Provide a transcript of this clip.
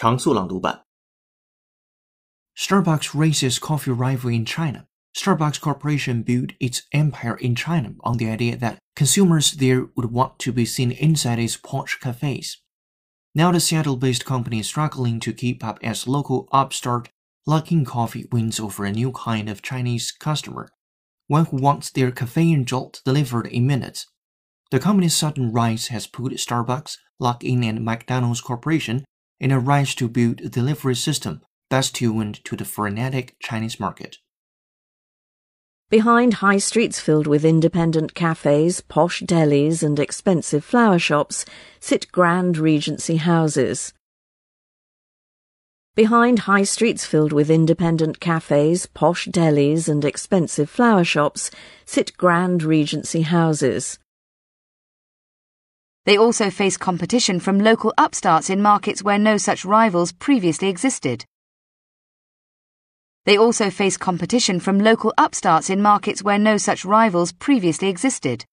常速朗读版。Starbucks raises coffee rival in China. Starbucks Corporation built its empire in China on the idea that consumers there would want to be seen inside its posh cafes. Now the Seattle-based company is struggling to keep up as local upstart Luckin Coffee wins over a new kind of Chinese customer, one who wants their caffeine jolt delivered in minutes. The company's sudden rise has put Starbucks, Luckin, and McDonald's Corporation in a race to build a delivery system best tuned to the frenetic Chinese market. Behind high streets filled with independent cafes, posh delis, and expensive flower shops sit grand Regency houses. Behind high streets filled with independent cafes, posh delis, and expensive flower shops sit grand Regency houses. They also face competition from local upstarts in markets where no such rivals previously existed. They also face competition from local upstarts in markets where no such rivals previously existed.